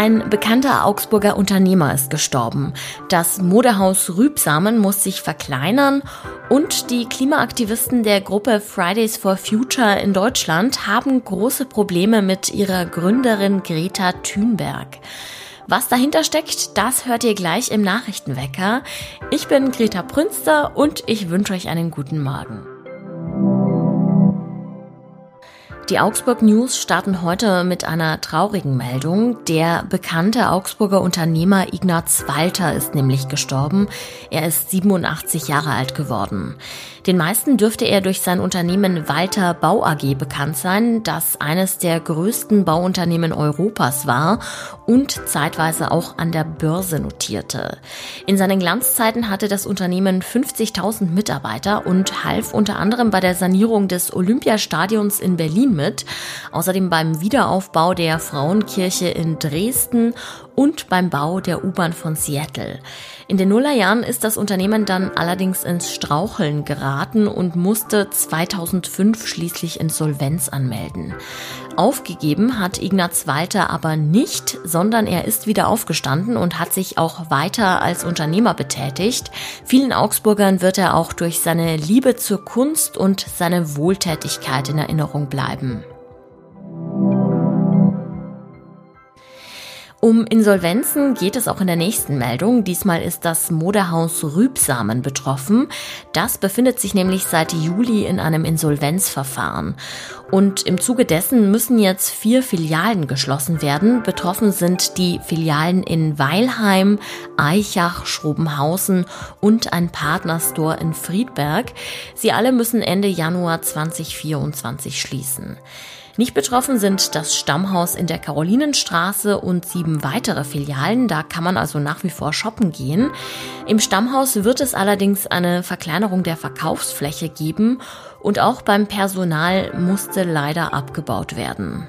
Ein bekannter Augsburger Unternehmer ist gestorben. Das Modehaus Rübsamen muss sich verkleinern und die Klimaaktivisten der Gruppe Fridays for Future in Deutschland haben große Probleme mit ihrer Gründerin Greta Thunberg. Was dahinter steckt, das hört ihr gleich im Nachrichtenwecker. Ich bin Greta Prünster und ich wünsche euch einen guten Morgen. Die Augsburg News starten heute mit einer traurigen Meldung. Der bekannte Augsburger Unternehmer Ignaz Walter ist nämlich gestorben. Er ist 87 Jahre alt geworden. Den meisten dürfte er durch sein Unternehmen Walter Bau AG bekannt sein, das eines der größten Bauunternehmen Europas war und zeitweise auch an der Börse notierte. In seinen Glanzzeiten hatte das Unternehmen 50.000 Mitarbeiter und half unter anderem bei der Sanierung des Olympiastadions in Berlin mit, außerdem beim Wiederaufbau der Frauenkirche in Dresden und beim Bau der U-Bahn von Seattle. In den Nullerjahren ist das Unternehmen dann allerdings ins Straucheln geraten und musste 2005 schließlich Insolvenz anmelden. Aufgegeben hat Ignaz Walter aber nicht, sondern er ist wieder aufgestanden und hat sich auch weiter als Unternehmer betätigt. Vielen Augsburgern wird er auch durch seine Liebe zur Kunst und seine Wohltätigkeit in Erinnerung bleiben. Um Insolvenzen geht es auch in der nächsten Meldung. Diesmal ist das Modehaus Rübsamen betroffen. Das befindet sich nämlich seit Juli in einem Insolvenzverfahren. Und im Zuge dessen müssen jetzt vier Filialen geschlossen werden. Betroffen sind die Filialen in Weilheim, Eichach, Schrobenhausen und ein Partnerstore in Friedberg. Sie alle müssen Ende Januar 2024 schließen. Nicht betroffen sind das Stammhaus in der Karolinenstraße und sieben weitere Filialen. Da kann man also nach wie vor shoppen gehen. Im Stammhaus wird es allerdings eine Verkleinerung der Verkaufsfläche geben und auch beim Personal musste leider abgebaut werden.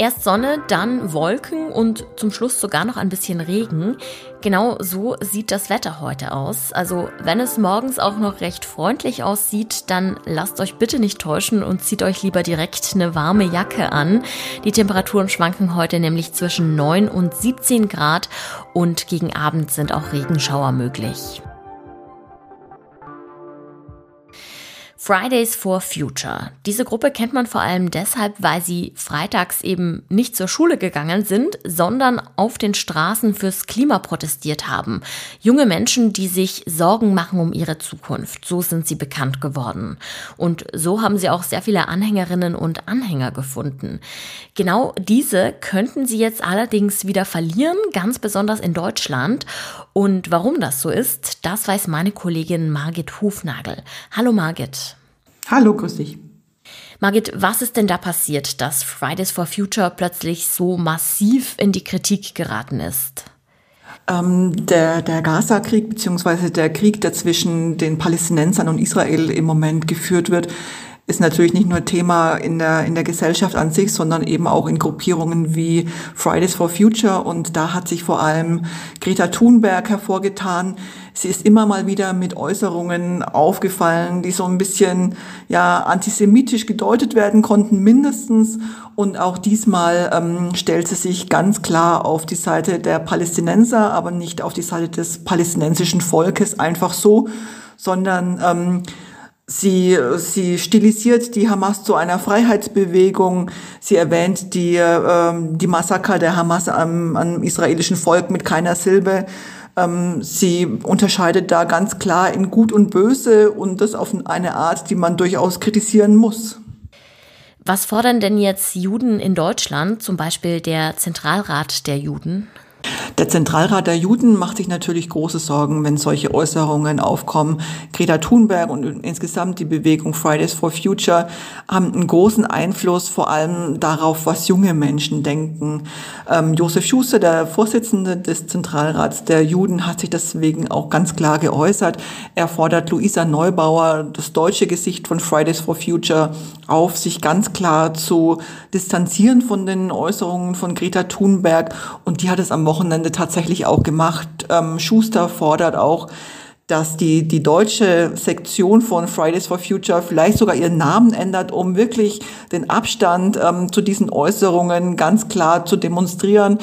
Erst Sonne, dann Wolken und zum Schluss sogar noch ein bisschen Regen. Genau so sieht das Wetter heute aus. Also wenn es morgens auch noch recht freundlich aussieht, dann lasst euch bitte nicht täuschen und zieht euch lieber direkt eine warme Jacke an. Die Temperaturen schwanken heute nämlich zwischen 9 und 17 Grad und gegen Abend sind auch Regenschauer möglich. Fridays for Future. Diese Gruppe kennt man vor allem deshalb, weil sie freitags eben nicht zur Schule gegangen sind, sondern auf den Straßen fürs Klima protestiert haben. Junge Menschen, die sich Sorgen machen um ihre Zukunft. So sind sie bekannt geworden. Und so haben sie auch sehr viele Anhängerinnen und Anhänger gefunden. Genau diese könnten sie jetzt allerdings wieder verlieren, ganz besonders in Deutschland. Und warum das so ist, das weiß meine Kollegin Margit Hufnagel. Hallo Margit. Hallo, grüß dich. Margit, was ist denn da passiert, dass Fridays for Future plötzlich so massiv in die Kritik geraten ist? Ähm, der der Gaza-Krieg beziehungsweise der Krieg, der zwischen den Palästinensern und Israel im Moment geführt wird, ist natürlich nicht nur Thema in der, in der Gesellschaft an sich, sondern eben auch in Gruppierungen wie Fridays for Future. Und da hat sich vor allem Greta Thunberg hervorgetan. Sie ist immer mal wieder mit Äußerungen aufgefallen, die so ein bisschen, ja, antisemitisch gedeutet werden konnten, mindestens. Und auch diesmal ähm, stellt sie sich ganz klar auf die Seite der Palästinenser, aber nicht auf die Seite des palästinensischen Volkes einfach so, sondern ähm, Sie, sie stilisiert die Hamas zu einer Freiheitsbewegung. Sie erwähnt die, ähm, die Massaker der Hamas am, am israelischen Volk mit keiner Silbe. Ähm, sie unterscheidet da ganz klar in Gut und Böse und das auf eine Art, die man durchaus kritisieren muss. Was fordern denn jetzt Juden in Deutschland, zum Beispiel der Zentralrat der Juden? Der Zentralrat der Juden macht sich natürlich große Sorgen, wenn solche Äußerungen aufkommen. Greta Thunberg und insgesamt die Bewegung Fridays for Future haben einen großen Einfluss vor allem darauf, was junge Menschen denken. Ähm, Josef Schuster, der Vorsitzende des Zentralrats der Juden, hat sich deswegen auch ganz klar geäußert. Er fordert Luisa Neubauer, das deutsche Gesicht von Fridays for Future, auf, sich ganz klar zu distanzieren von den Äußerungen von Greta Thunberg. Und die hat es am Wochenende tatsächlich auch gemacht. Ähm, Schuster fordert auch, dass die, die deutsche Sektion von Fridays for Future vielleicht sogar ihren Namen ändert, um wirklich den Abstand ähm, zu diesen Äußerungen ganz klar zu demonstrieren.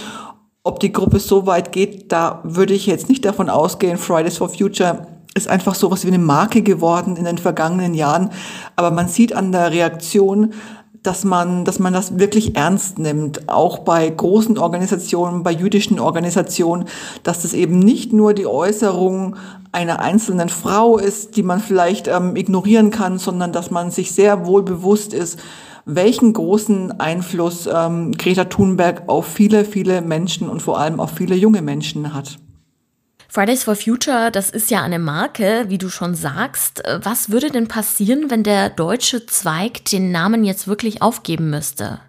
Ob die Gruppe so weit geht, da würde ich jetzt nicht davon ausgehen. Fridays for Future ist einfach so was wie eine Marke geworden in den vergangenen Jahren. Aber man sieht an der Reaktion, dass man, dass man das wirklich ernst nimmt, auch bei großen Organisationen, bei jüdischen Organisationen, dass das eben nicht nur die Äußerung einer einzelnen Frau ist, die man vielleicht ähm, ignorieren kann, sondern dass man sich sehr wohl bewusst ist, welchen großen Einfluss ähm, Greta Thunberg auf viele, viele Menschen und vor allem auf viele junge Menschen hat. Fridays for Future, das ist ja eine Marke, wie du schon sagst. Was würde denn passieren, wenn der deutsche Zweig den Namen jetzt wirklich aufgeben müsste?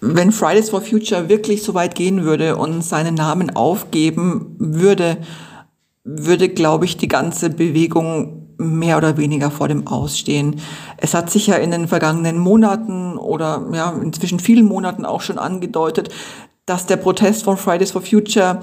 Wenn Fridays for Future wirklich so weit gehen würde und seinen Namen aufgeben würde, würde, glaube ich, die ganze Bewegung mehr oder weniger vor dem Ausstehen. Es hat sich ja in den vergangenen Monaten oder ja, inzwischen vielen Monaten auch schon angedeutet, dass der Protest von Fridays for Future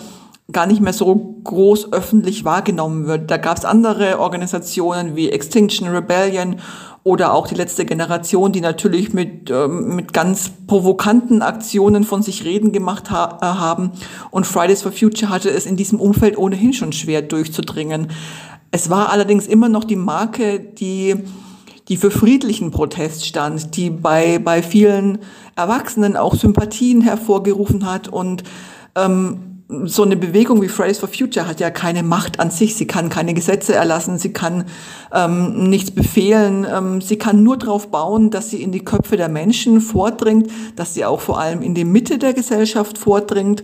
gar nicht mehr so groß öffentlich wahrgenommen wird. Da gab es andere Organisationen wie Extinction Rebellion oder auch die letzte Generation, die natürlich mit, ähm, mit ganz provokanten Aktionen von sich reden gemacht ha äh, haben. Und Fridays for Future hatte es in diesem Umfeld ohnehin schon schwer durchzudringen. Es war allerdings immer noch die Marke, die die für friedlichen Protest stand, die bei, bei vielen Erwachsenen auch Sympathien hervorgerufen hat und ähm, so eine Bewegung wie Fridays for Future hat ja keine Macht an sich. Sie kann keine Gesetze erlassen, sie kann ähm, nichts befehlen. Ähm, sie kann nur darauf bauen, dass sie in die Köpfe der Menschen vordringt, dass sie auch vor allem in die Mitte der Gesellschaft vordringt.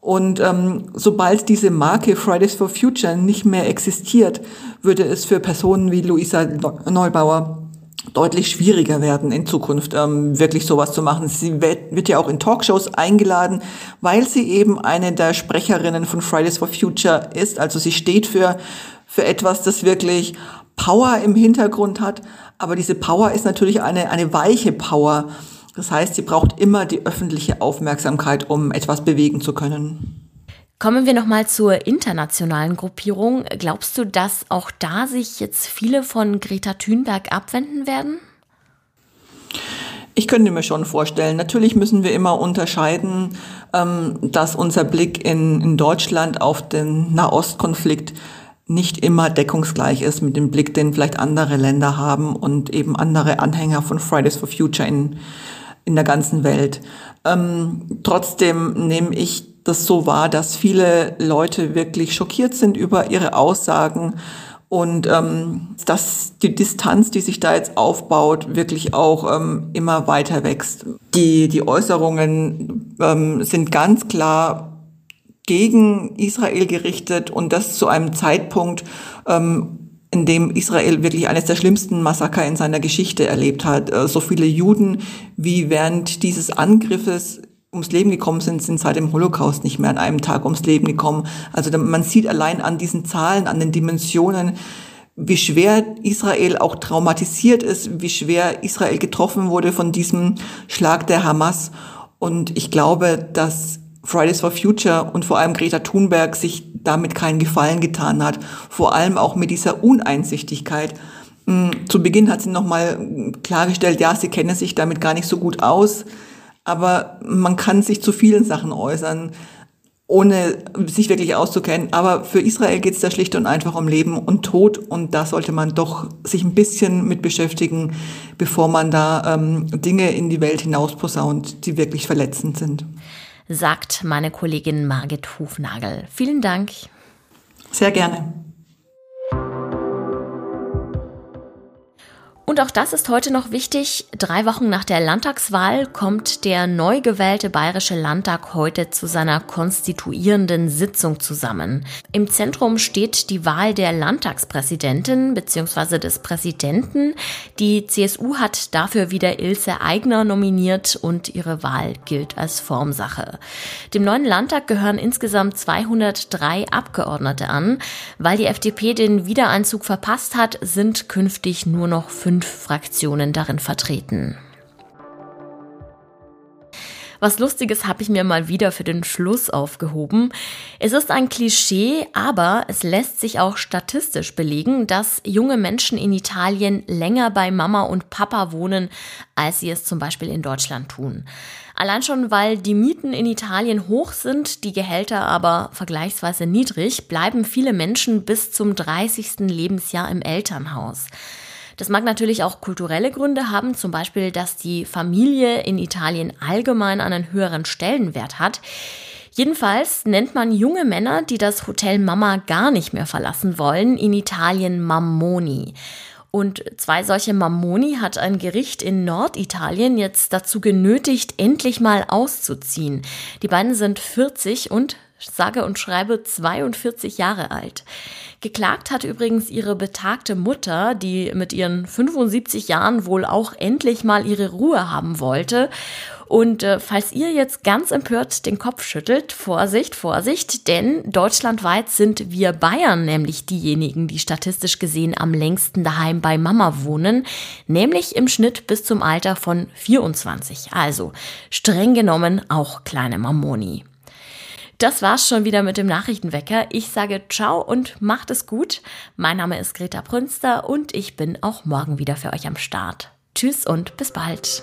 Und ähm, sobald diese Marke Fridays for Future nicht mehr existiert, würde es für Personen wie Luisa Neubauer deutlich schwieriger werden in Zukunft, ähm, wirklich sowas zu machen. Sie wird, ja auch in Talkshows eingeladen, weil sie eben eine der Sprecherinnen von Fridays for Future ist. Also sie steht für, für etwas, das wirklich Power im Hintergrund hat. Aber diese Power ist natürlich eine, eine weiche Power. Das heißt, sie braucht immer die öffentliche Aufmerksamkeit, um etwas bewegen zu können. Kommen wir nochmal zur internationalen Gruppierung. Glaubst du, dass auch da sich jetzt viele von Greta Thunberg abwenden werden? Ich könnte mir schon vorstellen. Natürlich müssen wir immer unterscheiden, ähm, dass unser Blick in, Deutschland auf den Nahostkonflikt nicht immer deckungsgleich ist mit dem Blick, den vielleicht andere Länder haben und eben andere Anhänger von Fridays for Future in, in der ganzen Welt. Ähm, trotzdem nehme ich das so wahr, dass viele Leute wirklich schockiert sind über ihre Aussagen und ähm, dass die Distanz, die sich da jetzt aufbaut, wirklich auch ähm, immer weiter wächst. Die, die Äußerungen ähm, sind ganz klar gegen Israel gerichtet und das zu einem Zeitpunkt, ähm, in dem Israel wirklich eines der schlimmsten Massaker in seiner Geschichte erlebt hat. Äh, so viele Juden wie während dieses Angriffes ums Leben gekommen sind, sind seit dem Holocaust nicht mehr an einem Tag ums Leben gekommen. Also man sieht allein an diesen Zahlen, an den Dimensionen, wie schwer Israel auch traumatisiert ist, wie schwer Israel getroffen wurde von diesem Schlag der Hamas. Und ich glaube, dass Fridays for Future und vor allem Greta Thunberg sich damit keinen Gefallen getan hat. Vor allem auch mit dieser Uneinsichtigkeit. Hm, zu Beginn hat sie nochmal klargestellt, ja, sie kenne sich damit gar nicht so gut aus aber man kann sich zu vielen Sachen äußern, ohne sich wirklich auszukennen. Aber für Israel geht es da schlicht und einfach um Leben und Tod und da sollte man doch sich ein bisschen mit beschäftigen, bevor man da ähm, Dinge in die Welt hinaus posaunt, die wirklich verletzend sind. Sagt meine Kollegin Margit Hufnagel. Vielen Dank. Sehr gerne. Und auch das ist heute noch wichtig. Drei Wochen nach der Landtagswahl kommt der neu gewählte Bayerische Landtag heute zu seiner konstituierenden Sitzung zusammen. Im Zentrum steht die Wahl der Landtagspräsidentin bzw. des Präsidenten. Die CSU hat dafür wieder Ilse Aigner nominiert und ihre Wahl gilt als Formsache. Dem neuen Landtag gehören insgesamt 203 Abgeordnete an. Weil die FDP den Wiedereinzug verpasst hat, sind künftig nur noch fünf fünf Fraktionen darin vertreten. Was Lustiges habe ich mir mal wieder für den Schluss aufgehoben. Es ist ein Klischee, aber es lässt sich auch statistisch belegen, dass junge Menschen in Italien länger bei Mama und Papa wohnen, als sie es zum Beispiel in Deutschland tun. Allein schon, weil die Mieten in Italien hoch sind, die Gehälter aber vergleichsweise niedrig, bleiben viele Menschen bis zum 30. Lebensjahr im Elternhaus. Das mag natürlich auch kulturelle Gründe haben, zum Beispiel, dass die Familie in Italien allgemein einen höheren Stellenwert hat. Jedenfalls nennt man junge Männer, die das Hotel Mama gar nicht mehr verlassen wollen, in Italien Mammoni. Und zwei solche Mammoni hat ein Gericht in Norditalien jetzt dazu genötigt, endlich mal auszuziehen. Die beiden sind 40 und sage und schreibe 42 Jahre alt. Geklagt hat übrigens ihre betagte Mutter, die mit ihren 75 Jahren wohl auch endlich mal ihre Ruhe haben wollte. Und äh, falls ihr jetzt ganz empört den Kopf schüttelt, Vorsicht, Vorsicht, denn deutschlandweit sind wir Bayern nämlich diejenigen, die statistisch gesehen am längsten daheim bei Mama wohnen, nämlich im Schnitt bis zum Alter von 24. Also streng genommen auch kleine Mammoni. Das war's schon wieder mit dem Nachrichtenwecker. Ich sage ciao und macht es gut. Mein Name ist Greta Prünster und ich bin auch morgen wieder für euch am Start. Tschüss und bis bald.